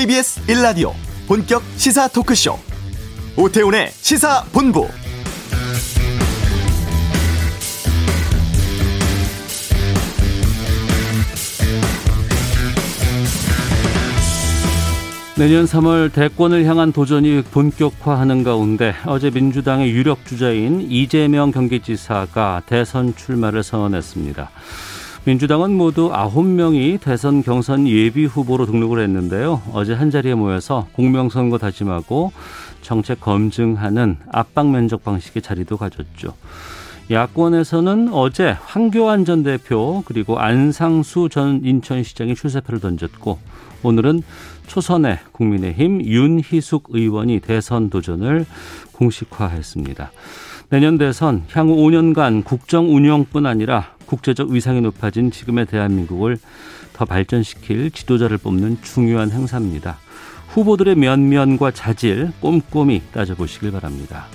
KBS 1라디오 본격 시사 토크쇼 오태훈의 시사본부 내년 3월 대권을 향한 도전이 본격화하는 가운데 어제 민주당의 유력 주자인 이재명 경기지사가 대선 출마를 선언했습니다. 민주당은 모두 9명이 대선 경선 예비 후보로 등록을 했는데요. 어제 한자리에 모여서 공명선거 다짐하고 정책 검증하는 압박 면접 방식의 자리도 가졌죠. 야권에서는 어제 황교안 전 대표 그리고 안상수 전 인천시장이 출사표를 던졌고 오늘은 초선의 국민의힘 윤희숙 의원이 대선 도전을 공식화했습니다. 내년 대선 향후 5년간 국정 운영뿐 아니라 국제적 위상이 높아진 지금의 대한민국을 더 발전시킬 지도자를 뽑는 중요한 행사입니다. 후보들의 면면과 자질 꼼꼼히 따져보시길 바랍니다.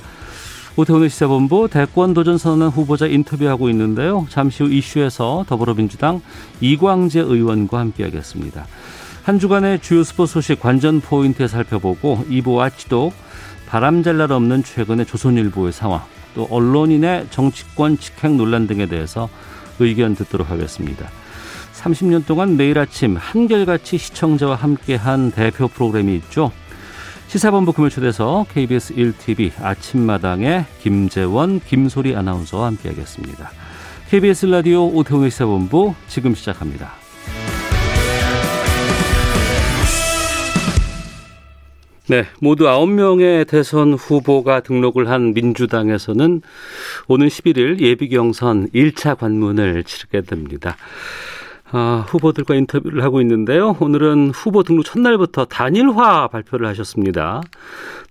오태훈의 시사본부 대권 도전 선언한 후보자 인터뷰하고 있는데요. 잠시 후 이슈에서 더불어민주당 이광재 의원과 함께하겠습니다. 한 주간의 주요 스포츠 소식 관전 포인트 살펴보고 2부 와치도 바람잘 날 없는 최근의 조선일보의 상황 또 언론인의 정치권 직행 논란 등에 대해서 의견 듣도록 하겠습니다. 30년 동안 매일 아침 한결같이 시청자와 함께한 대표 프로그램이 있죠. 시사본부 금요 초대서 KBS 1TV 아침마당의 김재원, 김소리 아나운서와 함께하겠습니다. KBS 라디오 오태훈의 시사본부 지금 시작합니다. 네, 모두 9명의 대선 후보가 등록을 한 민주당에서는 오는 11일 예비 경선 1차 관문을 치르게 됩니다. 아, 후보들과 인터뷰를 하고 있는데요. 오늘은 후보 등록 첫날부터 단일화 발표를 하셨습니다.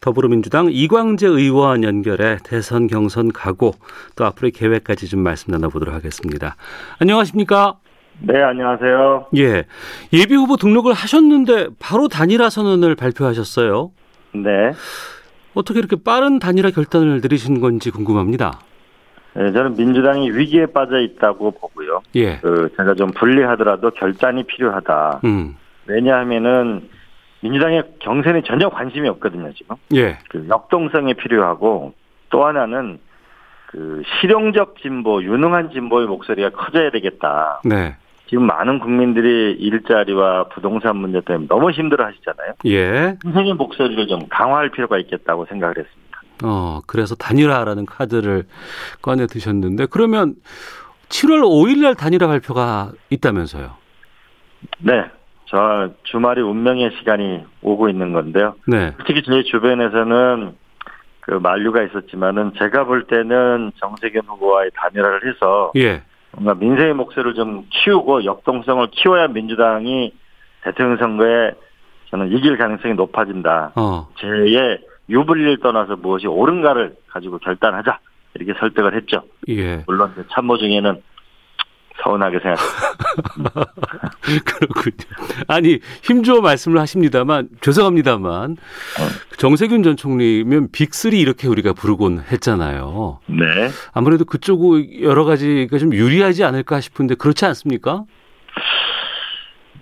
더불어민주당 이광재 의원 연결해 대선 경선 가고 또 앞으로의 계획까지 좀 말씀 나눠보도록 하겠습니다. 안녕하십니까? 네, 안녕하세요. 예. 예비 후보 등록을 하셨는데 바로 단일화 선언을 발표하셨어요. 네. 어떻게 이렇게 빠른 단일화 결단을 내리신 건지 궁금합니다. 네, 저는 민주당이 위기에 빠져 있다고 보고요. 예. 그 제가 좀 불리하더라도 결단이 필요하다. 음. 왜냐하면은 민주당의 경선에 전혀 관심이 없거든요, 지금. 예. 그 역동성이 필요하고 또 하나는 그 실용적 진보, 유능한 진보의 목소리가 커져야 되겠다. 네. 지금 많은 국민들이 일자리와 부동산 문제 때문에 너무 힘들어 하시잖아요. 예. 선생님 목소리를 좀 강화할 필요가 있겠다고 생각을 했습니다. 어, 그래서 단일화라는 카드를 꺼내 드셨는데 그러면 7월 5일 날 단일화 발표가 있다면서요. 네. 저 주말이 운명의 시간이 오고 있는 건데요. 네. 특히 저희 주변에서는 그 만류가 있었지만은 제가 볼 때는 정세균 후보와의 단일화를 해서 예. 뭔가 민생의 목소리를 좀 키우고 역동성을 키워야 민주당이 대통령 선거에 저는 이길 가능성이 높아진다. 어. 제의 유불리를 떠나서 무엇이 옳은가를 가지고 결단하자 이렇게 설득을 했죠. 예. 물론 그 참모 중에는 서운하게 생각합니다. 그렇군요. 아니, 힘주어 말씀을 하십니다만, 죄송합니다만, 정세균 전 총리면 빅3 이렇게 우리가 부르곤 했잖아요. 네. 아무래도 그쪽 여러 가지가 좀 유리하지 않을까 싶은데, 그렇지 않습니까?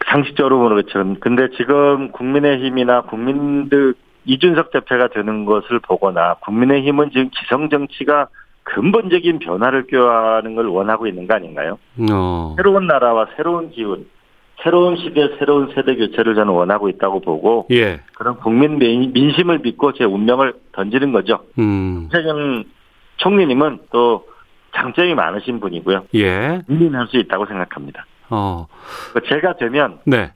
상식적으로 모르겠죠. 근데 지금 국민의힘이나 국민들 이준석 대표가 되는 것을 보거나 국민의힘은 지금 기성 정치가 근본적인 변화를 꾀하는 걸 원하고 있는 거 아닌가요? 어. 새로운 나라와 새로운 기운, 새로운 시대, 새로운 세대 교체를 저는 원하고 있다고 보고 예. 그런 국민 민- 민심을 믿고 제 운명을 던지는 거죠. 음. 최근 총리님은 또 장점이 많으신 분이고요. 예. 민민할 수 있다고 생각합니다. 어. 제가 되면 네.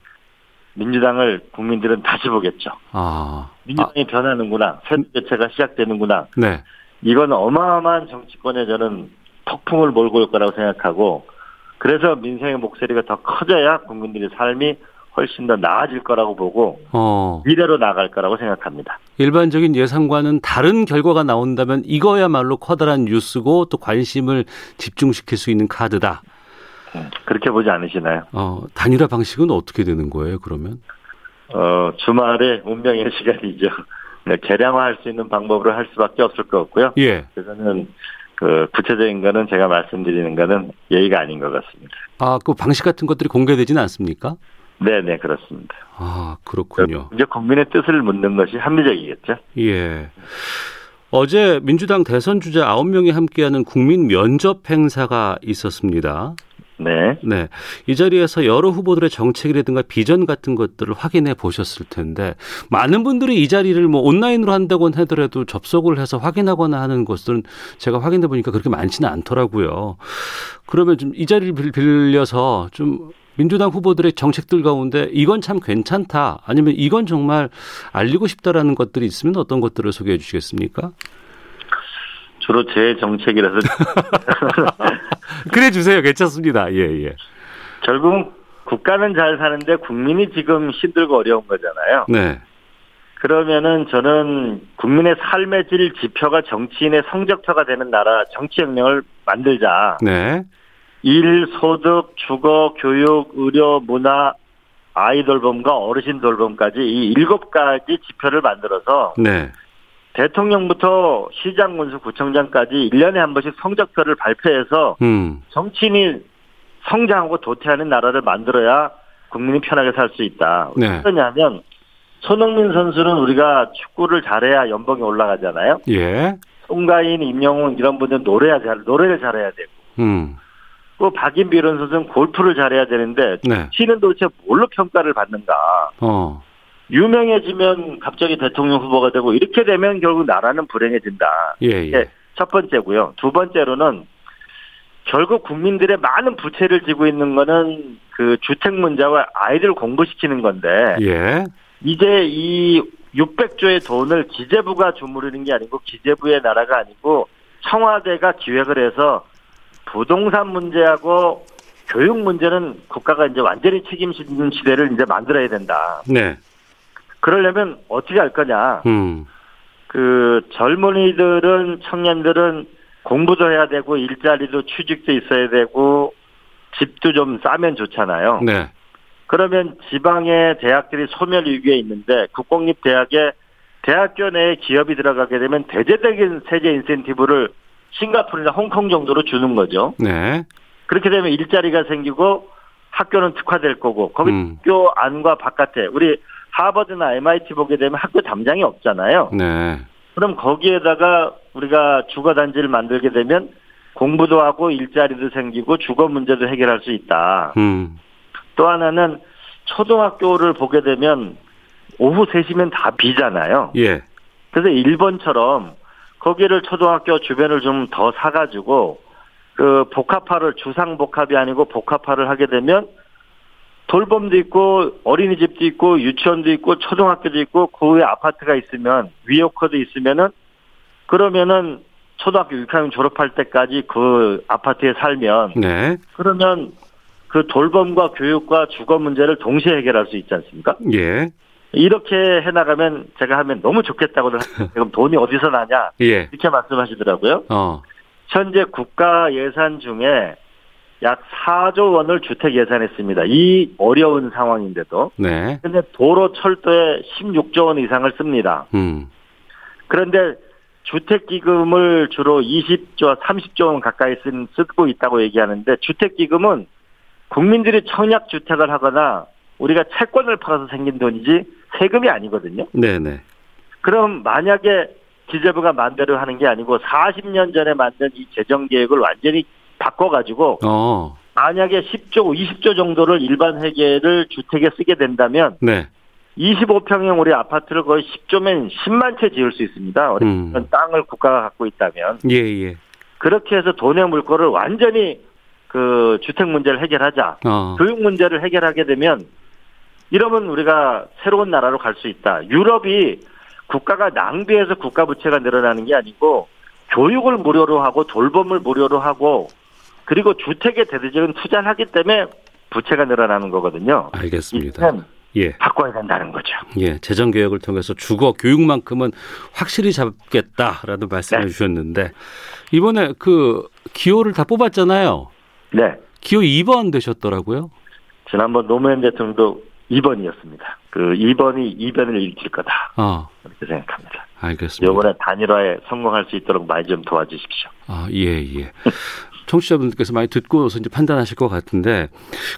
민주당을 국민들은 다시 보겠죠. 아. 민주당이 변하는구나, 세대 교체가 시작되는구나. 네. 이건 어마어마한 정치권에 저는 폭풍을 몰고 올 거라고 생각하고 그래서 민생의 목소리가 더 커져야 국민들의 삶이 훨씬 더 나아질 거라고 보고 어. 미래로 나갈 거라고 생각합니다. 일반적인 예상과는 다른 결과가 나온다면 이거야말로 커다란 뉴스고 또 관심을 집중시킬 수 있는 카드다. 그렇게 보지 않으시나요? 어, 단일화 방식은 어떻게 되는 거예요, 그러면? 어, 주말에 운명의 시간이죠. 네, 개량화할 수 있는 방법으로 할 수밖에 없을 것 같고요. 예. 그거는 그 구체적인 거는 제가 말씀드리는 거는 예의가 아닌 것 같습니다. 아, 그 방식 같은 것들이 공개되지는 않습니까? 네 네 그렇습니다. 아 그렇군요. 이제 국민의 뜻을 묻는 것이 합리적이겠죠. 예. 어제 민주당 대선 주자 9명이 함께하는 국민 면접 행사가 있었습니다. 네. 네. 이 자리에서 여러 후보들의 정책이라든가 비전 같은 것들을 확인해 보셨을 텐데 많은 분들이 이 자리를 뭐 온라인으로 한다고 하더라도 접속을 해서 확인하거나 하는 것들은 제가 확인해 보니까 그렇게 많지는 않더라고요. 그러면 좀 이 자리를 빌려서 좀 민주당 후보들의 정책들 가운데 이건 참 괜찮다 아니면 이건 정말 알리고 싶다라는 것들이 있으면 어떤 것들을 소개해 주시겠습니까? 주로 제 정책이라서 그래 주세요. 괜찮습니다. 예, 예. 결국은 국가는 잘 사는데 국민이 지금 힘들고 어려운 거잖아요. 네. 그러면은 저는 국민의 삶의 질 지표가 정치인의 성적표가 되는 나라 정치혁명을 만들자. 네. 일, 소득, 주거, 교육, 의료, 문화, 아이 돌봄과 어르신 돌봄까지 이 일곱 가지 지표를 만들어서 네. 대통령부터 시장 군수 구청장까지 1년에 한 번씩 성적표를 발표해서 음. 정치인이 성장하고 도태하는 나라를 만들어야 국민이 편하게 살 수 있다. 네. 왜냐하면 손흥민 선수는 우리가 축구를 잘해야 연봉이 올라가잖아요. 예. 송가인, 임영웅 이런 분들은 노래야 잘 노래를 잘해야 되고 음. 또 박인비 이런 선수는 골프를 잘해야 되는데 네. 치는 도대체 뭘로 평가를 받는가? 어. 유명해지면 갑자기 대통령 후보가 되고 이렇게 되면 결국 나라는 불행해진다. 예, 예. 네, 첫 번째고요. 두 번째로는 결국 국민들의 많은 부채를 지고 있는 거는 그 주택 문제와 아이들 공부시키는 건데 예. 이제 이 600조의 돈을 기재부가 주무르는 게 아니고 기재부의 나라가 아니고 청와대가 기획을 해서 부동산 문제하고 교육 문제는 국가가 이제 완전히 책임지는 시대를 이제 만들어야 된다. 네. 그러려면 어떻게 할 거냐? 음. 그 젊은이들은 청년들은 공부도 해야 되고 일자리도 취직도 있어야 되고 집도 좀 싸면 좋잖아요. 네. 그러면 지방의 대학들이 소멸 위기에 있는데 국공립 대학에 대학교 내에 기업이 들어가게 되면 대대적인 세제 인센티브를 싱가포르나 홍콩 정도로 주는 거죠. 네. 그렇게 되면 일자리가 생기고 학교는 특화될 거고 거기 음. 학교 안과 바깥에 우리 하버드나 MIT 보게 되면 학교 담장이 없잖아요. 네. 그럼 거기에다가 우리가 주거 단지를 만들게 되면 공부도 하고 일자리도 생기고 주거 문제도 해결할 수 있다. 음. 또 하나는 초등학교를 보게 되면 오후 3시면 다 비잖아요. 예. 그래서 일본처럼 거기를 초등학교 주변을 좀 더 사가지고 그 복합화를 주상복합이 아니고 복합화를 하게 되면 돌봄도 있고 어린이집도 있고 유치원도 있고 초등학교도 있고 그 후에 아파트가 있으면 위오커도 있으면은 그러면은 초등학교 6학년 졸업할 때까지 그 아파트에 살면 네. 그러면 그 돌봄과 교육과 주거 문제를 동시에 해결할 수 있지 않습니까? 예. 이렇게 해나가면 제가 하면 너무 좋겠다고는 그럼 돈이 어디서 나냐 예. 이렇게 말씀하시더라고요. 어. 현재 국가 예산 중에 약 4조 원을 주택 예산했습니다. 이 어려운 상황인데도. 네. 근데 도로 철도에 16조 원 이상을 씁니다. 음. 그런데 주택 기금을 주로 20조, 30조 원 가까이 쓴, 쓰고 있다고 얘기하는데 주택 기금은 국민들이 청약 주택을 하거나 우리가 채권을 팔아서 생긴 돈이지 세금이 아니거든요. 네네. 그럼 만약에 기재부가 마음대로 하는 게 아니고 40년 전에 만든 이 재정 계획을 완전히 바꿔가지고 어. 만약에 10조, 20조 정도를 일반 회계를 주택에 쓰게 된다면 네. 25평형 우리 아파트를 거의 10조면 10만 채 지을 수 있습니다. 음. 어떤 땅을 국가가 갖고 있다면 예, 예. 그렇게 해서 돈의 물꼬를 완전히 그 주택 문제를 해결하자. 어. 교육 문제를 해결하게 되면 이러면 우리가 새로운 나라로 갈 수 있다. 유럽이 국가가 낭비해서 국가 부채가 늘어나는 게 아니고 교육을 무료로 하고 돌봄을 무료로 하고 그리고 주택에 대대적인 투자를 하기 때문에 부채가 늘어나는 거거든요. 알겠습니다. 예. 바꿔야 된다는 거죠. 예, 재정 개혁을 통해서 주거 교육만큼은 확실히 잡겠다라는 말씀을 네. 주셨는데 이번에 그 기호를 다 뽑았잖아요. 네. 기호 2번 되셨더라고요. 지난번 노무현 대통령도 2번이었습니다. 그 2번이 2변을 일으킬 거다. 아, 그렇게 생각합니다. 알겠습니다. 이번에 단일화에 성공할 수 있도록 많이 좀 도와주십시오. 아, 예, 예. 청취자분들께서 많이 듣고서 이제 판단하실 것 같은데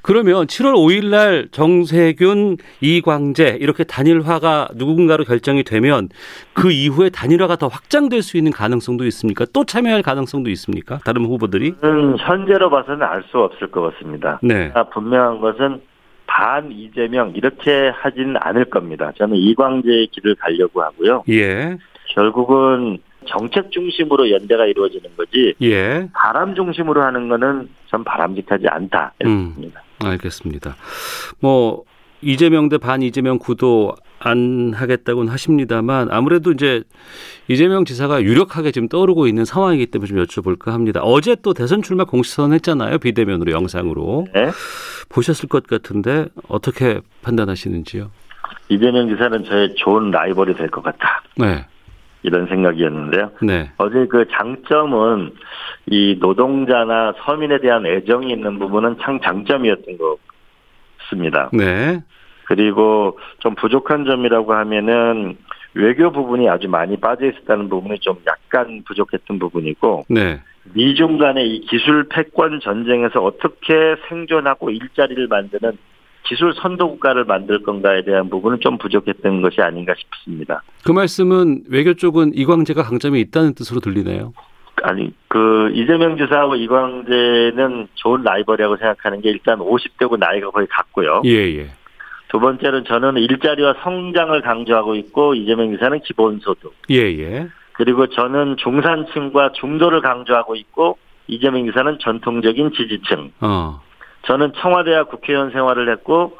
그러면 7월 5일 날 정세균, 이광재 이렇게 단일화가 누군가로 결정이 되면 그 이후에 단일화가 더 확장될 수 있는 가능성도 있습니까? 또 참여할 가능성도 있습니까? 다른 후보들이? 음, 현재로 봐서는 알 수 없을 것 같습니다. 네. 분명한 것은 반 이재명 이렇게 하지는 않을 겁니다. 저는 이광재의 길을 가려고 하고요. 예. 결국은 정책 중심으로 연대가 이루어지는 거지 예. 바람 중심으로 하는 거는 전 바람직하지 않다. 음. 알겠습니다. 뭐 이재명 대 반 이재명 구도 안 하겠다고는 하십니다만 아무래도 이제 이재명 지사가 유력하게 지금 떠오르고 있는 상황이기 때문에 좀 여쭤볼까 합니다. 어제 또 대선 출마 공식선 했잖아요. 비대면으로 영상으로. 네. 보셨을 것 같은데 어떻게 판단하시는지요? 이재명 지사는 저의 좋은 라이벌이 될 것 같다. 네. 이런 생각이었는데요. 네. 어제 그 장점은 이 노동자나 서민에 대한 애정이 있는 부분은 참 장점이었던 것 같습니다. 네. 그리고 좀 부족한 점이라고 하면은 외교 부분이 아주 많이 빠져 있었다는 부분이 좀 약간 부족했던 부분이고 네. 미중 간의 이 기술 패권 전쟁에서 어떻게 생존하고 일자리를 만드는 기술 선도 국가를 만들 건가에 대한 부분은 좀 부족했던 것이 아닌가 싶습니다. 그 말씀은 외교 쪽은 이광재가 강점이 있다는 뜻으로 들리네요. 아니 그 이재명 지사하고 이광재는 좋은 라이벌이라고 생각하는 게 일단 50대고 나이가 거의 같고요. 예, 예. 두 번째는 저는 일자리와 성장을 강조하고 있고 이재명 지사는 기본소득. 예, 예. 그리고 저는 중산층과 중도를 강조하고 있고 이재명 지사는 전통적인 지지층. 어. 저는 청와대와 국회의원 생활을 했고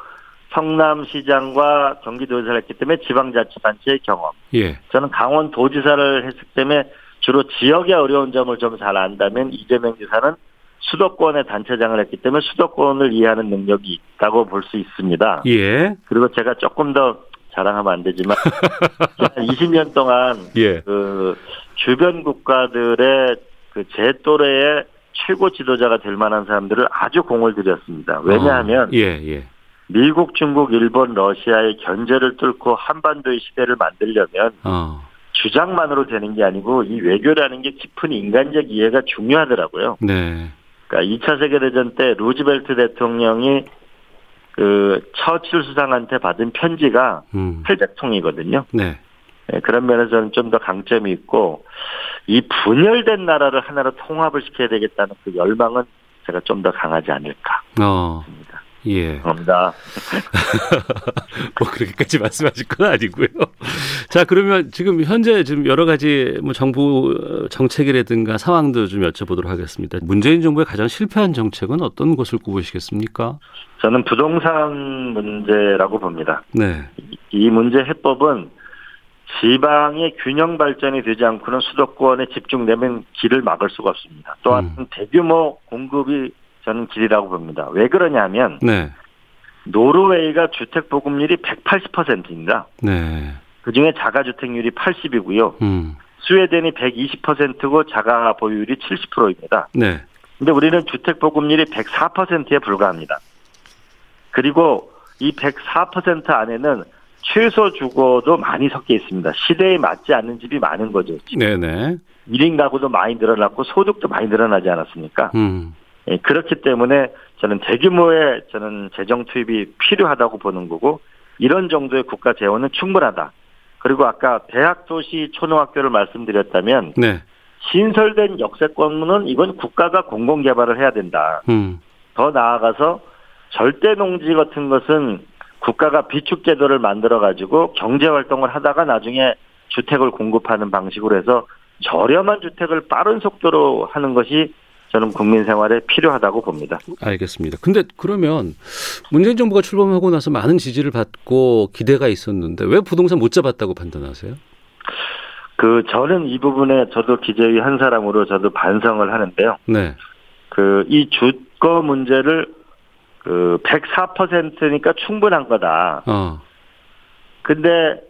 성남시장과 경기도지사를 했기 때문에 지방자치단체의 경험. 예. 저는 강원도지사를 했기 때문에 주로 지역의 어려운 점을 좀 잘 안다면 이재명 지사는 수도권의 단체장을 했기 때문에 수도권을 이해하는 능력이 있다고 볼 수 있습니다. 예. 그리고 제가 조금 더 자랑하면 안 되지만 20년 동안 예. 그 주변 국가들의 그 제 또래의 최고 지도자가 될 만한 사람들을 아주 공을 들였습니다. 왜냐하면 어, 예, 예. 미국, 중국, 일본, 러시아의 견제를 뚫고 한반도의 시대를 만들려면 어. 주장만으로 되는 게 아니고 이 외교라는 게 깊은 인간적 이해가 중요하더라고요. 네. 그러니까 2차 세계대전 때 루즈벨트 대통령이 그 처칠 수상한테 받은 편지가 음. 800통이거든요. 네. 예, 그런 면에서는 좀 더 강점이 있고 이 분열된 나라를 하나로 통합을 시켜야 되겠다는 그 열망은 제가 좀 더 강하지 않을까 어. 합니다. 예. 감사합니다. 뭐 그렇게까지 말씀하실 건 아니고요. 자, 그러면 지금 현재 지금 여러 가지 뭐 정부 정책이라든가 상황도 좀 여쭤보도록 하겠습니다. 문재인 정부의 가장 실패한 정책은 어떤 것을 꼽으시겠습니까? 저는 부동산 문제라고 봅니다. 네. 이 문제 해법은 지방의 균형 발전이 되지 않고는 수도권에 집중되면 길을 막을 수가 없습니다. 또한 음. 대규모 공급이 저는 길이라고 봅니다. 왜 그러냐면 네. 노르웨이가 주택 보급률이 180%입니다. 네. 그중에 자가 주택률이 80이고요. 음. 스웨덴이 120%고 자가 보유율이 70%입니다. 네. 근데 우리는 주택 보급률이 104%에 불과합니다. 그리고 이 104% 안에는 최소 주거도 많이 섞여 있습니다. 시대에 맞지 않는 집이 많은 거죠. 네네. 1인 가구도 많이 늘어났고 소득도 많이 늘어나지 않았습니까? 음. 예, 그렇기 때문에 저는 대규모의 저는 재정 투입이 필요하다고 보는 거고 이런 정도의 국가 재원은 충분하다. 그리고 아까 대학 도시 초등학교를 말씀드렸다면 네. 신설된 역세권은 이건 국가가 공공 개발을 해야 된다. 음. 더 나아가서 절대 농지 같은 것은 국가가 비축 제도를 만들어 가지고 경제 활동을 하다가 나중에 주택을 공급하는 방식으로 해서 저렴한 주택을 빠른 속도로 하는 것이 저는 국민 생활에 필요하다고 봅니다. 알겠습니다. 근데 그러면 문재인 정부가 출범하고 나서 많은 지지를 받고 기대가 있었는데 왜 부동산 못 잡았다고 판단하세요? 그 저는 이 부분에 저도 기재위 한 사람으로 저도 반성을 하는데요. 네. 그 이 주거 문제를 그 104%니까 충분한 거다. 어. 근데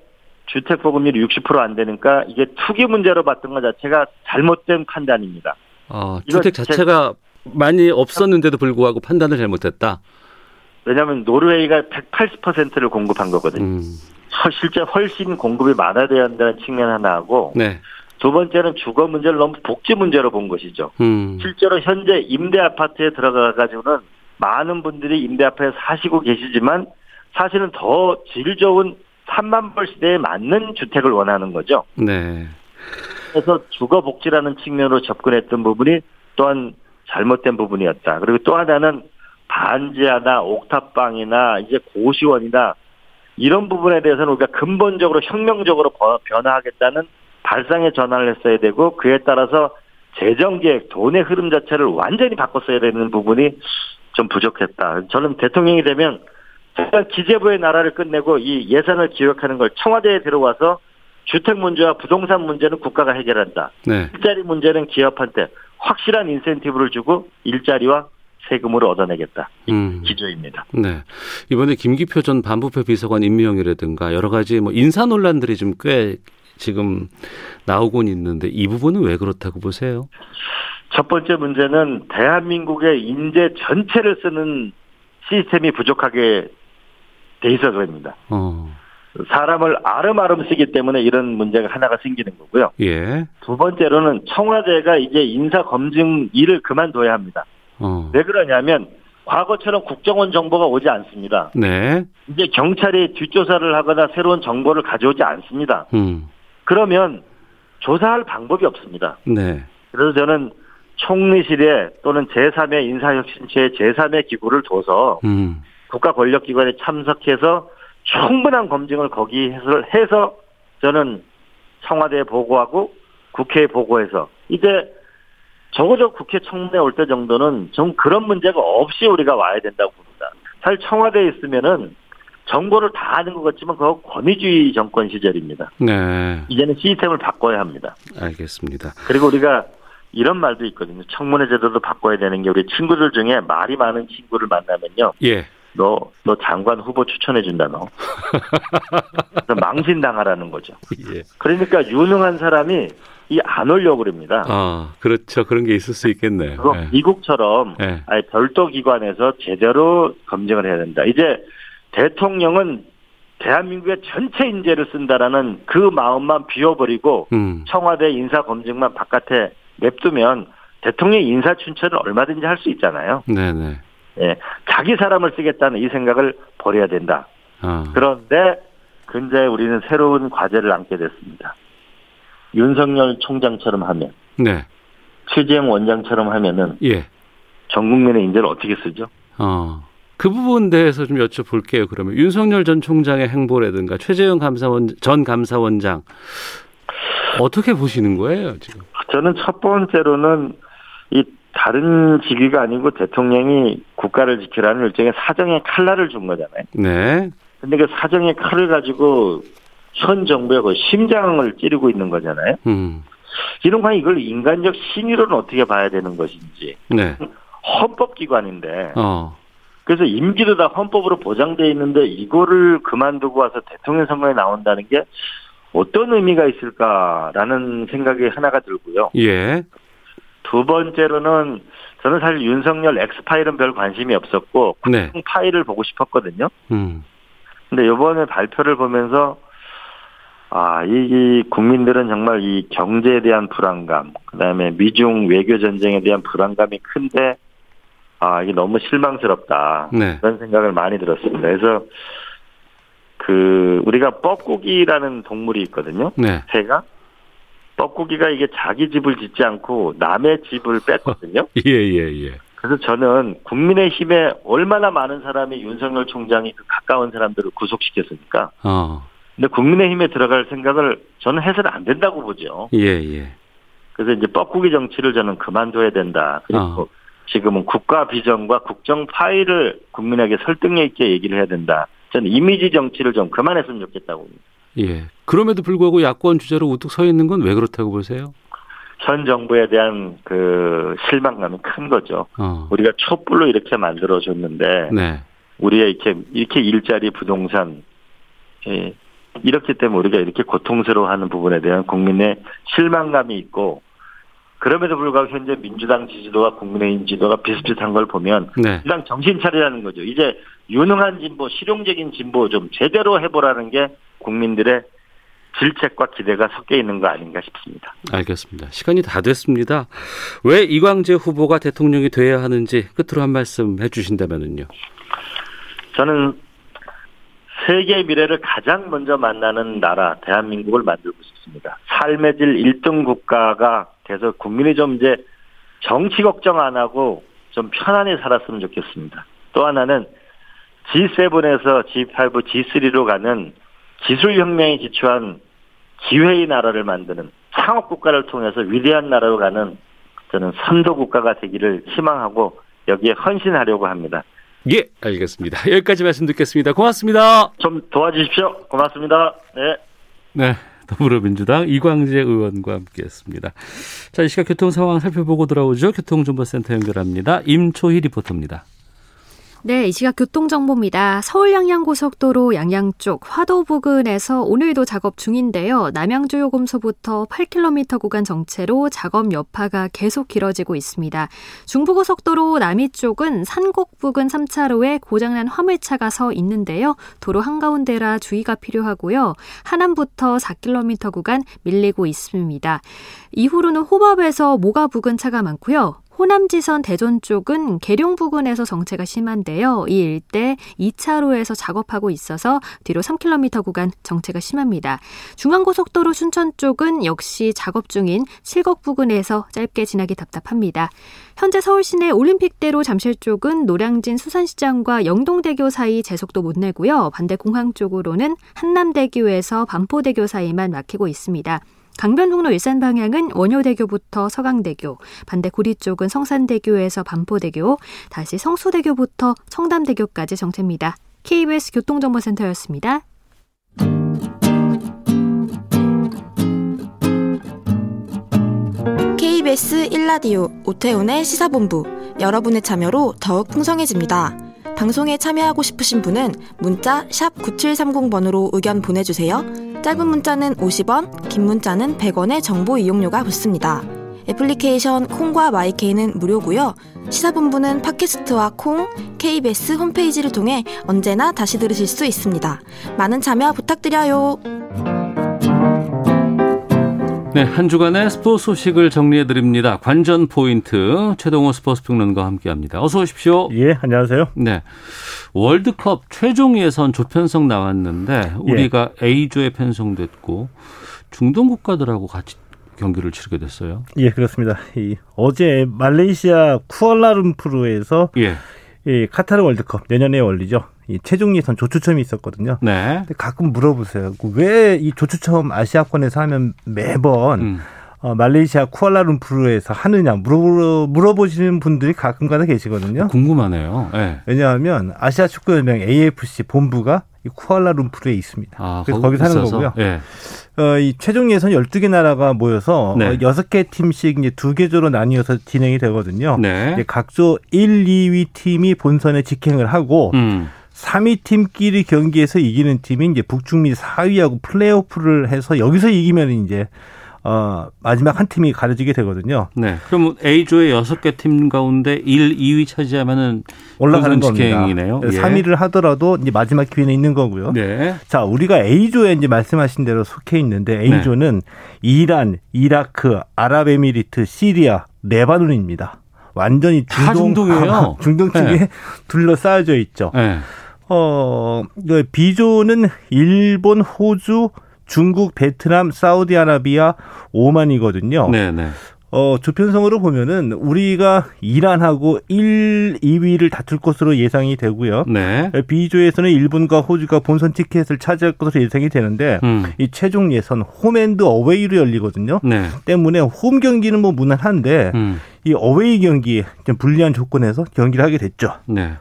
주택 보급률이 60%안 되니까 이게 투기 문제로 봤던 것 자체가 잘못된 판단입니다. 어, 주택 자체가 많이 없었는데도 불구하고 판단을 잘못했다. 왜냐하면 노르웨이가 180%를 공급한 거거든요. 음. 서- 실제 훨씬 공급이 많아야 된다는 측면 하나하고 네. 두 번째는 주거 문제를 너무 복지 문제로 본 것이죠. 음. 실제로 현재 임대 아파트에 들어가 가지고는 많은 분들이 임대 아파트에 사시고 계시지만 사실은 더 질 좋은 3만 벌 시대에 맞는 주택을 원하는 거죠. 네. 그래서 주거 복지라는 측면으로 접근했던 부분이 또한 잘못된 부분이었다. 그리고 또 하나는 반지하나 옥탑방이나 이제 고시원이나 이런 부분에 대해서는 우리가 근본적으로 혁명적으로 버- 변화하겠다는 발상의 전환을 했어야 되고 그에 따라서 재정 계획, 돈의 흐름 자체를 완전히 바꿨어야 되는 부분이 좀 부족했다. 저는 대통령이 되면 일단 기재부의 나라를 끝내고 이 예산을 기획하는 걸 청와대에 들어와서 주택 문제와 부동산 문제는 국가가 해결한다. 네. 일자리 문제는 기업한테 확실한 인센티브를 주고 일자리와 세금을 얻어내겠다. 이 음. 기조입니다. 네. 이번에 김기표 전 반부패 비서관 임명이라든가 여러 가지 뭐 인사 논란들이 좀 꽤 지금 나오곤 있는데 이 부분은 왜 그렇다고 보세요? 첫 번째 문제는 대한민국의 인재 전체를 쓰는 시스템이 부족하게 돼 있어서 그럽니다. 어. 사람을 아름아름 쓰기 때문에 이런 문제가 하나가 생기는 거고요. 예. 두 번째로는 청와대가 이제 인사 검증 일을 그만둬야 합니다. 어. 왜 그러냐면 과거처럼 국정원 정보가 오지 않습니다. 네. 이제 경찰이 뒷조사를 하거나 새로운 정보를 가져오지 않습니다. 음. 그러면 조사할 방법이 없습니다. 네. 그래서 저는 총리실에 또는 제3의 인사혁신처의 제3의 기구를 둬서 음. 국가 권력기관에 참석해서 충분한 검증을 거기 해서, 해서 저는 청와대에 보고하고 국회에 보고해서 이제 적어도 국회 청문회 올 때 정도는 좀 그런 문제가 없이 우리가 와야 된다고 봅니다. 사실 청와대에 있으면은 정보를 다 아는 것 같지만 그거 권위주의 정권 시절입니다. 네. 이제는 시스템을 바꿔야 합니다. 알겠습니다. 그리고 우리가 이런 말도 있거든요. 청문회 제도도 바꿔야 되는 게 우리 친구들 중에 말이 많은 친구를 만나면요. 예. 너, 너 장관 후보 추천해준다, 너. 그래서 망신당하라는 거죠. 예. 그러니까 유능한 사람이 이안 오려고 그럽니다. 아, 그렇죠. 그런 게 있을 수 있겠네요. 그거 예. 미국처럼 예. 아예 별도 기관에서 제대로 검증을 해야 된다. 이제 대통령은 대한민국의 전체 인재를 쓴다라는 그 마음만 비워버리고 음. 청와대 인사 검증만 바깥에 냅두면 대통령 인사 춘천을 얼마든지 할 수 있잖아요. 네네. 예, 자기 사람을 쓰겠다는 이 생각을 버려야 된다. 아. 그런데 근데 우리는 새로운 과제를 안게 됐습니다. 윤석열 총장처럼 하면 네. 최재형 원장처럼 하면은 예. 전 국민의 인재를 어떻게 쓰죠? 어. 그 부분 대해서 좀 여쭤볼게요. 그러면 윤석열 전 총장의 행보라든가 최재형 감사원 전 감사원장 어떻게 보시는 거예요 지금? 저는 첫 번째로는 이 다른 직위가 아니고 대통령이 국가를 지키라는 일종의 사정의 칼날을 준 거잖아요. 네. 근데 그 사정의 칼을 가지고 현 정부의 그 심장을 찌르고 있는 거잖아요. 음. 이런 거 이걸 인간적 신의로는 어떻게 봐야 되는 것인지 네. 헌법기관인데 어. 그래서 임기도 다 헌법으로 보장돼 있는데 이거를 그만두고 와서 대통령 선거에 나온다는 게 어떤 의미가 있을까라는 생각이 하나가 들고요. 예. 두 번째로는 저는 사실 윤석열 엑스파일은 별 관심이 없었고 네. 파일을 보고 싶었거든요. 음. 근데 이번에 발표를 보면서 아, 이, 이 국민들은 정말 이 경제에 대한 불안감, 그다음에 미중 외교 전쟁에 대한 불안감이 큰데 아, 이게 너무 실망스럽다. 네. 그런 생각을 많이 들었습니다. 그래서 그 우리가 뻐꾸기라는 동물이 있거든요. 네. 새가 뻐꾸기가 이게 자기 집을 짓지 않고 남의 집을 뺐거든요. 예, 예, 예. 그래서 저는 국민의힘에 얼마나 많은 사람이 윤석열 총장이 그 가까운 사람들을 구속시켰습니까? 어. 근데 국민의힘에 들어갈 생각을 저는 해서는 안 된다고 보죠. 예, 예. 그래서 이제 뻐꾸기 정치를 저는 그만둬야 된다. 그리고 어. 지금은 국가 비전과 국정 파일을 국민에게 설득력 있게 얘기를 해야 된다. 저는 이미지 정치를 좀 그만했으면 좋겠다고 봅니다. 예. 그럼에도 불구하고 야권 주자로 우뚝 서 있는 건 왜 그렇다고 보세요? 현 정부에 대한 그 실망감이 큰 거죠. 어. 우리가 촛불로 이렇게 만들어줬는데 네. 우리의 이렇게 이렇게 일자리 부동산 예, 이렇기 때문에 우리가 이렇게 고통스러워하는 부분에 대한 국민의 실망감이 있고 그럼에도 불구하고 현재 민주당 지지도와 국민의힘 지지도가 비슷비슷한 걸 보면 네. 일단 정신 차리라는 거죠. 이제 유능한 진보, 실용적인 진보 좀 제대로 해보라는 게 국민들의 질책과 기대가 섞여 있는 거 아닌가 싶습니다. 알겠습니다. 시간이 다 됐습니다. 왜 이광재 후보가 대통령이 돼야 하는지 끝으로 한 말씀 해주신다면요. 저는 세계 미래를 가장 먼저 만나는 나라 대한민국을 만들고 싶습니다. 삶의 질 1등 국가가 돼서 국민이 좀 이제 정치 걱정 안 하고 좀 편안히 살았으면 좋겠습니다. 또 하나는 G7에서 G5, G3로 가는 기술혁명에 기초한 기회의 나라를 만드는 창업국가를 통해서 위대한 나라로 가는 저는 선도 국가가 되기를 희망하고 여기에 헌신하려고 합니다. 예, 알겠습니다. 여기까지 말씀 듣겠습니다. 고맙습니다. 좀 도와주십시오. 고맙습니다. 네. 네. 더불어민주당 이광재 의원과 함께했습니다. 자, 이 시각 교통 상황 살펴보고 돌아오죠. 교통정보센터 연결합니다. 임초희 리포터입니다. 네, 이 시각 교통정보입니다. 서울 양양고속도로 양양 쪽 화도 부근에서 오늘도 작업 중인데요. 남양주요금소부터 8km 구간 정체로 작업 여파가 계속 길어지고 있습니다. 중부고속도로 남이 쪽은 산곡 부근 3차로에 고장난 화물차가 서 있는데요. 도로 한가운데라 주의가 필요하고요. 하남부터 4km 구간 밀리고 있습니다. 이후로는 호법에서 모가 부근 차가 많고요. 호남지선 대전 쪽은 계룡 부근에서 정체가 심한데요. 이 일대 2차로에서 작업하고 있어서 뒤로 3km 구간 정체가 심합니다. 중앙고속도로 순천 쪽은 역시 작업 중인 칠곡 부근에서 짧게 지나기 답답합니다. 현재 서울 시내 올림픽대로 잠실 쪽은 노량진 수산시장과 영동대교 사이 제속도 못 내고요. 반대 공항 쪽으로는 한남대교에서 반포대교 사이만 막히고 있습니다. 강변북로 일산 방향은 원효대교부터 서강대교, 반대 구리 쪽은 성산대교에서 반포대교, 다시 성수대교부터 청담대교까지 정체입니다. KBS 교통정보센터였습니다. KBS 1라디오 오태훈의 시사본부 여러분의 참여로 더욱 풍성해집니다. 방송에 참여하고 싶으신 분은 문자 9730번으로 의견 보내주세요. 짧은 문자는 50원, 긴 문자는 100원의 정보 이용료가 붙습니다. 애플리케이션 콩과 마이케이는 무료고요. 시사본부는 팟캐스트와 콩, KBS 홈페이지를 통해 언제나 다시 들으실 수 있습니다. 많은 참여 부탁드려요. 네, 한 주간의 스포츠 소식을 정리해 드립니다. 관전 포인트 최동호 스포츠 평론가와 함께합니다. 어서 오십시오. 예, 안녕하세요. 네, 월드컵 최종 예선 조편성 나왔는데 우리가 예. A조에 편성됐고 중동 국가들하고 같이 경기를 치르게 됐어요. 예, 그렇습니다. 이, 어제 말레이시아 쿠알라룸푸르에서 예. 이 카타르 월드컵 내년에 열리죠. 이 최종 예선 조추첨이 있었거든요. 네. 가끔 물어보세요. 왜 이 조추첨 아시아권에서 하면 매번 음. 어, 말레이시아 쿠알라룸푸르에서 하느냐 물어 물어보시는 분들이 가끔가다 계시거든요. 궁금하네요. 네. 왜냐하면 아시아 축구연맹 AFC 본부가 이 쿠알라룸푸르에 있습니다. 아, 그래서 거기 사는 거고요. 네. 어, 이 최종 예선 12개 나라가 모여서 네. 어, 6개 팀씩 이제 두 개조로 나뉘어서 진행이 되거든요. 네. 각조 1, 2위 팀이 본선에 직행을 하고 음. 3위 팀끼리 경기에서 이기는 팀이 이제 북중미 4위하고 플레이오프를 해서 여기서 이기면 이제 어, 마지막 한 팀이 가려지게 되거든요. 네. 그럼 A조의 6개 팀 가운데 1, 2위 차지하면은 올라가는 겁니다. 이네요 예. 3위를 하더라도 이제 마지막 기회는 있는 거고요. 네. 자, 우리가 A조에 이제 말씀하신 대로 속해 있는데 A조는 네. 이란, 이라크, 아랍에미리트, 시리아, 레바논입니다. 완전히 중동, 중동이에요. 중동 쪽에 네. 둘러싸여져 있죠. 네. 어, 그 B조는 일본, 호주, 중국, 베트남, 사우디아라비아, 오만이거든요. 네, 네. 어, 조편성으로 보면은 우리가 이란하고 1, 2위를 다툴 것으로 예상이 되고요. 네. B조에서는 일본과 호주가 본선 티켓을 차지할 것으로 예상이 되는데 음. 이 최종 예선 홈앤드 어웨이로 열리거든요. 네. 때문에 홈 경기는 뭐 무난한데 음. 이 어웨이 경기 좀 불리한 조건에서 경기를 하게 됐죠. 네.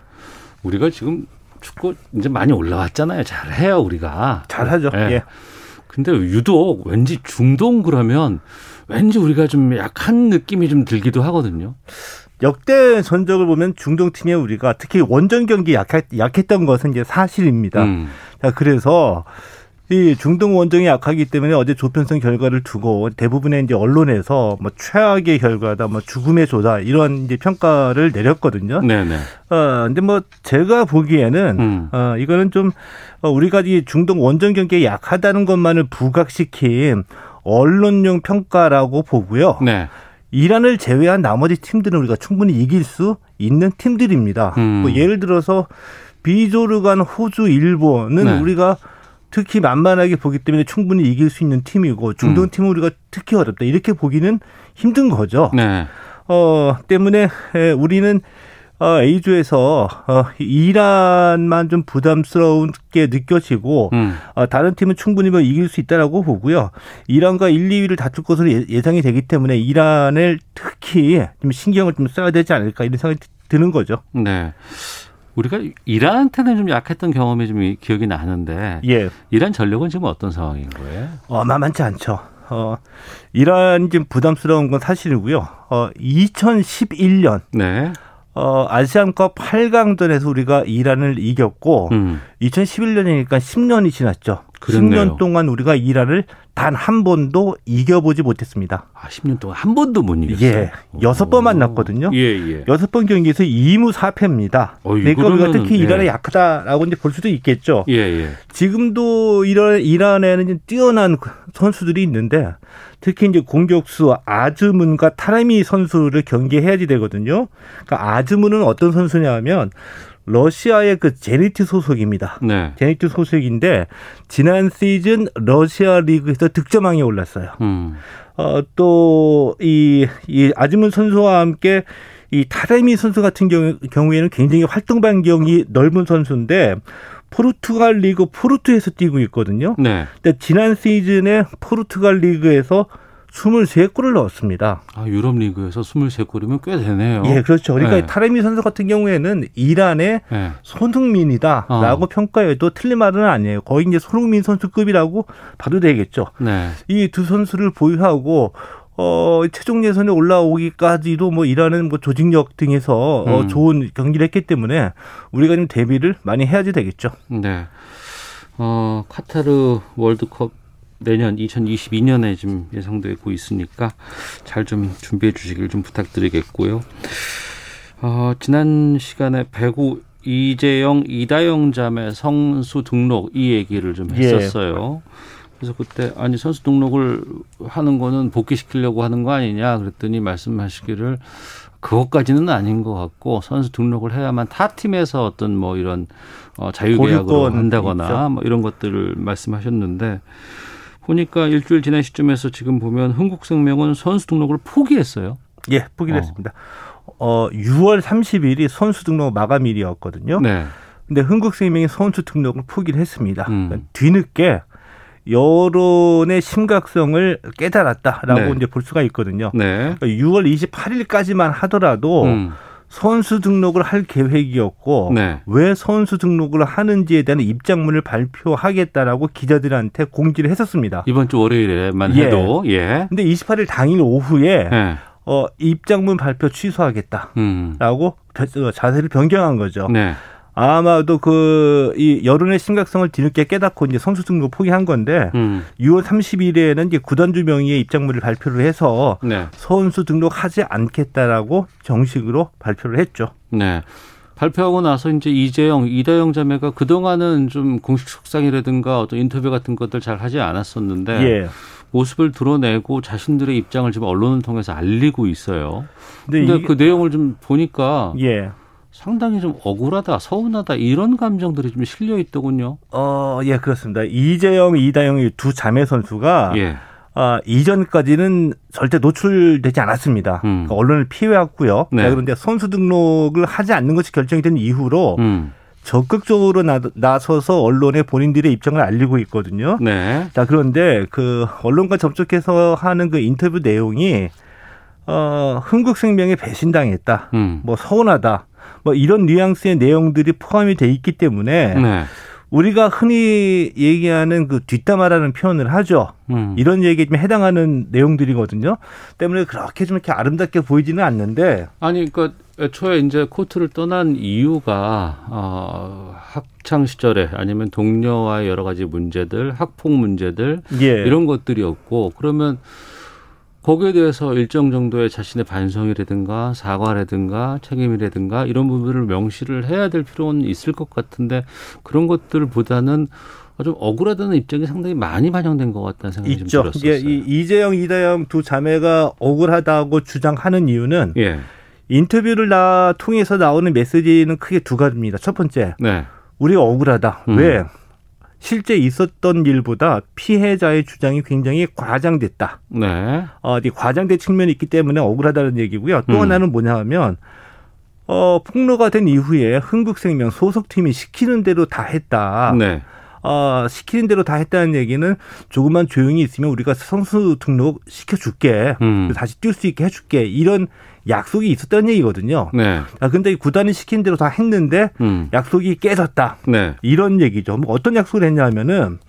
우리가 지금 축구 이제 많이 올라왔잖아요. 잘해요, 우리가. 잘하죠. 네. 예. 근데 유독 왠지 중동 그러면 왠지 우리가 좀 약한 느낌이 좀 들기도 하거든요. 역대 전적을 보면 중동 팀에 우리가 특히 원정 경기 약했, 약했던 것은 이제 사실입니다. 음. 자, 그래서 이 중동 원정이 약하기 때문에 어제 조편성 결과를 두고 대부분의 이제 언론에서 뭐 최악의 결과다, 뭐 죽음의 조다 이런 이제 평가를 내렸거든요. 네네. 어 근데 뭐 제가 보기에는 음. 어 이거는 좀 어, 우리가 이 중동 원정 경기에 약하다는 것만을 부각시킨 언론용 평가라고 보고요. 네. 이란을 제외한 나머지 팀들은 우리가 충분히 이길 수 있는 팀들입니다. 음. 뭐 예를 들어서 비조르간 호주, 일본은 네. 우리가 특히 만만하게 보기 때문에 충분히 이길 수 있는 팀이고 중동 음. 팀은 우리가 특히 어렵다 이렇게 보기는 힘든 거죠. 네. 어 때문에 우리는 어, A조에서 어, 이란만 좀 부담스럽게 느껴지고 음. 어, 다른 팀은 충분히 뭐 이길 수 있다라고 보고요. 이란과 1, 2위를 다툴 것으로 예, 예상이 되기 때문에 이란을 특히 좀 신경을 좀 써야 되지 않을까 이런 생각이 드는 거죠. 네. 우리가 이란한테는 좀 약했던 경험이 좀 기억이 나는데 예. 이란 전력은 지금 어떤 상황인 거예요? 어, 만만치 않죠. 어, 이란이 좀 부담스러운 건 사실이고요. 어, 2011년 네. 어, 아시안컵 8강전에서 우리가 이란을 이겼고 음. 2011년이니까 10년이 지났죠. 그렇네요. 10년 동안 우리가 이란을 단 한 번도 이겨보지 못했습니다. 아, 10년 동안 한 번도 못 이겼어요? 예. 여섯 번 만났거든요. 예, 예. 여섯 번 경기에서 2무 4패입니다. 어, 그러니까 우리가 특히 예. 이란에 약하다라고 이제 볼 수도 있겠죠. 예, 예. 지금도 이란, 이란에는 뛰어난 선수들이 있는데 특히 이제 공격수 아즈문과 타라미 선수를 경계해야지 되거든요. 그러니까 아즈문은 어떤 선수냐면 러시아의 그 제니트 소속입니다. 네. 제니트 소속인데 지난 시즌 러시아 리그에서 득점왕에 올랐어요. 음. 어, 또이 이 아즈문 선수와 함께 이 타레미 선수 같은 경우, 경우에는 굉장히 활동 반경이 넓은 선수인데 포르투갈 리그 포르투에서 뛰고 있거든요. 네. 근데 지난 시즌에 포르투갈 리그에서 23골을 넣었습니다. 아, 유럽 리그에서 23골이면 꽤 되네요. 예, 그렇죠. 그러니까 네. 타레미 선수 같은 경우에는 이란의 네. 손흥민이다라고 어. 평가해도 틀린 말은 아니에요. 거의 이제 손흥민 선수급이라고 봐도 되겠죠. 네. 이두 선수를 보유하고 어, 최종 예선에 올라오기까지도 뭐 일하는 뭐 조직력 등에서 어, 음. 어, 좋은 경기를 했기 때문에 우리가 좀 대비를 많이 해야지 되겠죠. 네. 어, 카타르 월드컵 내년 2022년에 지금 예상되고 있으니까 잘 좀 준비해 주시길 좀 부탁드리겠고요. 어, 지난 시간에 배구 이재영, 이다영 자매 성수 등록 이 얘기를 좀 예. 했었어요. 예. 그래서 그때 아니 선수 등록을 하는 거는 복귀시키려고 하는 거 아니냐 그랬더니 말씀하시기를 그것까지는 아닌 것 같고 선수 등록을 해야만 타 팀에서 어떤 뭐 이런 어, 자유계약으로 한다거나 있죠. 뭐 이런 것들을 말씀하셨는데 보니까 일주일 지난 시점에서 지금 보면 흥국생명은 선수 등록을 포기했어요. 예, 포기를 어. 했습니다. 어, 6월 30일이 선수 등록 마감일이었거든요. 네. 근데 흥국생명이 선수 등록을 포기를 했습니다. 음. 그러니까 뒤늦게 여론의 심각성을 깨달았다라고 네. 이제 볼 수가 있거든요. 네. 그러니까 6월 28일까지만 하더라도 음. 선수 등록을 할 계획이었고 네. 왜 선수 등록을 하는지에 대한 입장문을 발표하겠다라고 기자들한테 공지를 했었습니다. 이번 주 월요일에만 예. 해도 예. 근데 28일 당일 오후에 네. 어 입장문 발표 취소하겠다라고 음. 자세를 변경한 거죠. 네. 아마도 그 이 여론의 심각성을 뒤늦게 깨닫고 이제 선수 등록 포기한 건데 음. 6월 30일에는 이제 구단주 명의의 입장문을 발표를 해서 네. 선수 등록하지 않겠다라고 정식으로 발표를 했죠. 네. 발표하고 나서 이제 이재영, 이다영 자매가 그동안은 좀 공식 석상이라든가 어떤 인터뷰 같은 것들 잘 하지 않았었는데 예. 모습을 드러내고 자신들의 입장을 지금 언론을 통해서 알리고 있어요. 근데, 근데 그 내용을 좀 보니까 예. 상당히 좀 억울하다, 서운하다 이런 감정들이 좀 실려 있더군요. 어, 예, 그렇습니다. 이재영, 이다영이 두 자매 선수가 예. 아, 이전까지는 절대 노출되지 않았습니다. 음. 그러니까 언론을 피해왔고요. 네. 그런데 선수 등록을 하지 않는 것이 결정이 된 이후로 음. 적극적으로 나, 나서서 언론에 본인들의 입장을 알리고 있거든요. 네. 자, 그런데 그 언론과 접촉해서 하는 그 인터뷰 내용이 어, 흥국생명에 배신당했다. 음. 뭐 서운하다. 뭐 이런 뉘앙스의 내용들이 포함이 돼 있기 때문에 네. 우리가 흔히 얘기하는 그 뒷담화라는 표현을 하죠. 음. 이런 얘기에 좀 해당하는 내용들이거든요. 때문에 그렇게 좀 이렇게 아름답게 보이지는 않는데. 아니, 그러니까 애초에 이제 코트를 떠난 이유가 어, 학창 시절에 아니면 동료와의 여러 가지 문제들, 학폭 문제들 예. 이런 것들이었고 그러면 거기에 대해서 일정 정도의 자신의 반성이라든가 사과라든가 책임이라든가 이런 부분을 명시를 해야 될 필요는 있을 것 같은데 그런 것들보다는 좀 억울하다는 입장이 상당히 많이 반영된 것 같다는 생각이 있죠. 좀 들었어요. 예, 이 이재영, 이다영 두 자매가 억울하다고 주장하는 이유는 예. 인터뷰를 나 통해서 나오는 메시지는 크게 두 가지입니다. 첫 번째, 네. 우리가 억울하다. 음. 왜? 실제 있었던 일보다 피해자의 주장이 굉장히 과장됐다. 네. 어, 과장된 측면이 있기 때문에 억울하다는 얘기고요. 또 음. 하나는 뭐냐 하면 어, 폭로가 된 이후에 흥국생명 소속팀이 시키는 대로 다 했다. 네. 어, 시키는 대로 다 했다는 얘기는 조금만 조용히 있으면 우리가 선수 등록 시켜줄게. 음. 다시 뛸 수 있게 해줄게. 이런 약속이 있었다는 얘기거든요. 네. 아, 근데 구단이 시킨 대로 다 했는데 음. 약속이 깨졌다. 네. 이런 얘기죠. 뭐 어떤 약속을 했냐면은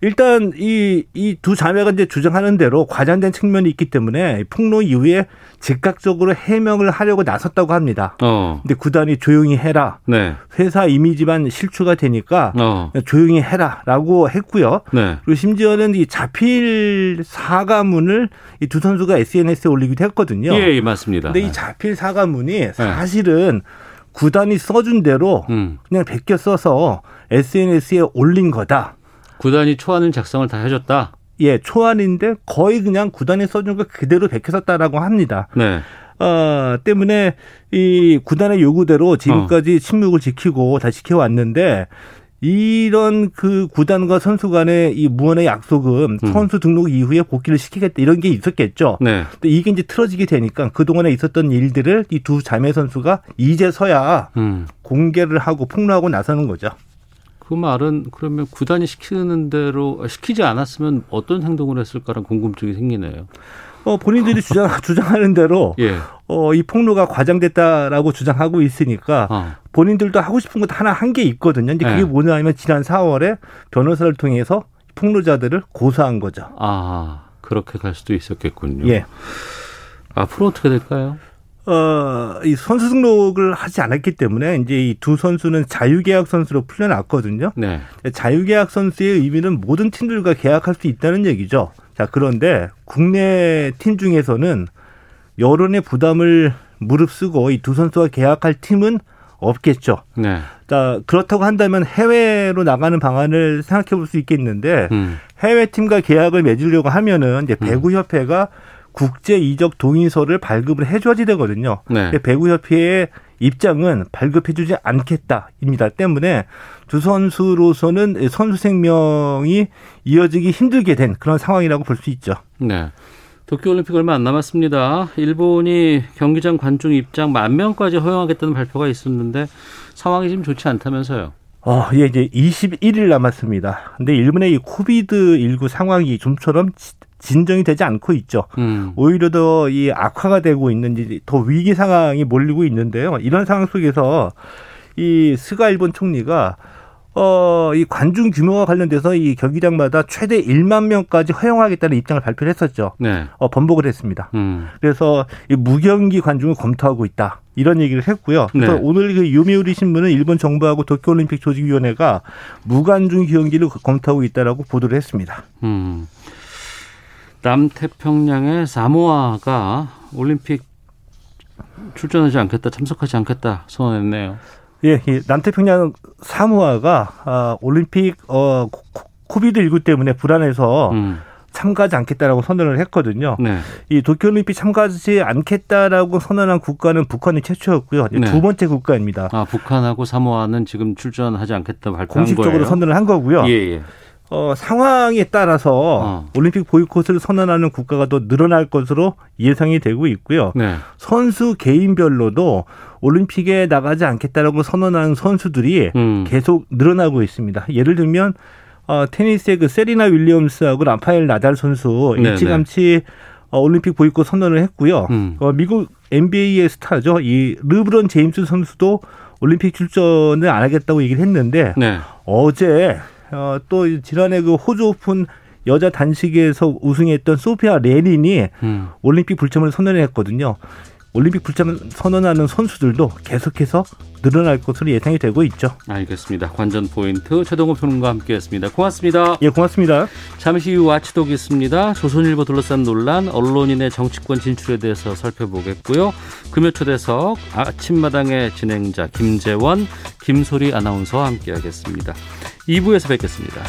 일단 이 이 두 자매가 이제 주장하는 대로 과장된 측면이 있기 때문에 폭로 이후에 즉각적으로 해명을 하려고 나섰다고 합니다. 어. 근데 구단이 조용히 해라. 네. 회사 이미지만 실추가 되니까 어. 조용히 해라라고 했고요. 네. 그리고 심지어는 이 자필 사과문을 이 두 선수가 SNS에 올리기도 했거든요. 예, 예 맞습니다. 근데 이 자필 사과문이 네. 사실은 구단이 써준 대로 음. 그냥 베껴 써서 SNS에 올린 거다. 구단이 초안을 작성을 다 해줬다. 예, 초안인데 거의 그냥 구단이 써준 거 그대로 베껴섰다라고 합니다. 네. 어, 때문에 이 구단의 요구대로 지금까지 어. 침묵을 지키고 다 지켜왔는데 이런 그 구단과 선수 간의 이 무언의 약속은 음. 선수 등록 이후에 복귀를 시키겠다 이런 게 있었겠죠. 네. 근데 이게 이제 틀어지게 되니까 그동안에 있었던 일들을 이 두 자매 선수가 이제서야 음. 공개를 하고 폭로하고 나서는 거죠. 그 말은 그러면 구단이 시키는 대로 시키지 않았으면 어떤 행동을 했을까라는 궁금증이 생기네요. 어, 본인들이 주장, 주장하는 대로 예. 어, 이 폭로가 과장됐다라고 주장하고 있으니까 어. 본인들도 하고 싶은 것 하나 한 게 있거든요. 근데 그게 예. 뭐냐면 지난 4월에 변호사를 통해서 폭로자들을 고소한 거죠. 아, 그렇게 갈 수도 있었겠군요. 예. 앞으로 어떻게 될까요? 어, 이 선수 등록을 하지 않았기 때문에 이제 이 두 선수는 자유계약 선수로 풀려났거든요. 네. 자유계약 선수의 의미는 모든 팀들과 계약할 수 있다는 얘기죠. 자, 그런데 국내 팀 중에서는 여론의 부담을 무릅쓰고 이 두 선수와 계약할 팀은 없겠죠. 네. 자, 그렇다고 한다면 해외로 나가는 방안을 생각해 볼 수 있겠는데 음. 해외 팀과 계약을 맺으려고 하면은 이제 배구 협회가 음. 국제 이적 동의서를 발급을 해줘야지 되거든요. 네. 배구협회의 입장은 발급해주지 않겠다입니다. 때문에 두 선수로서는 선수 생명이 이어지기 힘들게 된 그런 상황이라고 볼 수 있죠. 네. 도쿄올림픽 얼마 안 남았습니다. 일본이 경기장 관중 입장 만 명까지 허용하겠다는 발표가 있었는데 상황이 지금 좋지 않다면서요. 어, 예, 이제 21일 남았습니다. 근데 일본의 이 코비드 19 상황이 좀처럼 진정이 되지 않고 있죠. 음. 오히려 더 이 악화가 되고 있는지 더 위기 상황이 몰리고 있는데요. 이런 상황 속에서 이 스가 일본 총리가 어, 이 관중 규모와 관련돼서 이 경기장마다 최대 1만 명까지 허용하겠다는 입장을 발표를 했었죠. 네. 어, 번복을 했습니다. 음. 그래서 이 무경기 관중을 검토하고 있다. 이런 얘기를 했고요. 그래서 네. 오늘 그 요미우리 신문은 일본 정부하고 도쿄올림픽 조직위원회가 무관중 경기를 검토하고 있다라고 보도를 했습니다. 음. 남태평양의 사모아가 올림픽 출전하지 않겠다, 참석하지 않겠다 선언했네요. 예, 남태평양 사모아가 아, 올림픽 어, 코비드 19 때문에 불안해서 음. 참가하지 않겠다라고 선언을 했거든요. 네. 이 도쿄올림픽 참가하지 않겠다라고 선언한 국가는 북한이 최초였고요. 네. 두 번째 국가입니다. 아, 북한하고 사모아는 지금 출전하지 않겠다 발표한 공식적으로 거예요. 선언을 한 거고요. 예, 예. 어, 상황에 따라서 어. 올림픽 보이콧을 선언하는 국가가 더 늘어날 것으로 예상이 되고 있고요. 네. 선수 개인별로도 올림픽에 나가지 않겠다라고 선언하는 선수들이 음. 계속 늘어나고 있습니다. 예를 들면 어, 테니스의 그 세리나 윌리엄스하고 라파엘 나달 선수 네, 일찌감치 어, 올림픽 보이콧 선언을 했고요. 음. 어, 미국 NBA의 스타죠. 이 르브론 제임스 선수도 올림픽 출전을 안 하겠다고 얘기를 했는데 네. 어제 어, 또 지난해 그 호주 오픈 여자 단식에서 우승했던 소피아 레닌이 음. 올림픽 불참을 선언했거든요. 올림픽 불참 선언하는 선수들도 계속해서 늘어날 것으로 예상이 되고 있죠. 알겠습니다. 관전 포인트 최동호 평론가 함께했습니다. 고맙습니다. 예, 고맙습니다. 잠시 후 와치독 있습니다. 조선일보 둘러싼 논란, 언론인의 정치권 진출에 대해서 살펴보겠고요. 금요 초대석 아침마당의 진행자 김재원, 김소리 아나운서와 함께하겠습니다. 2부에서 뵙겠습니다.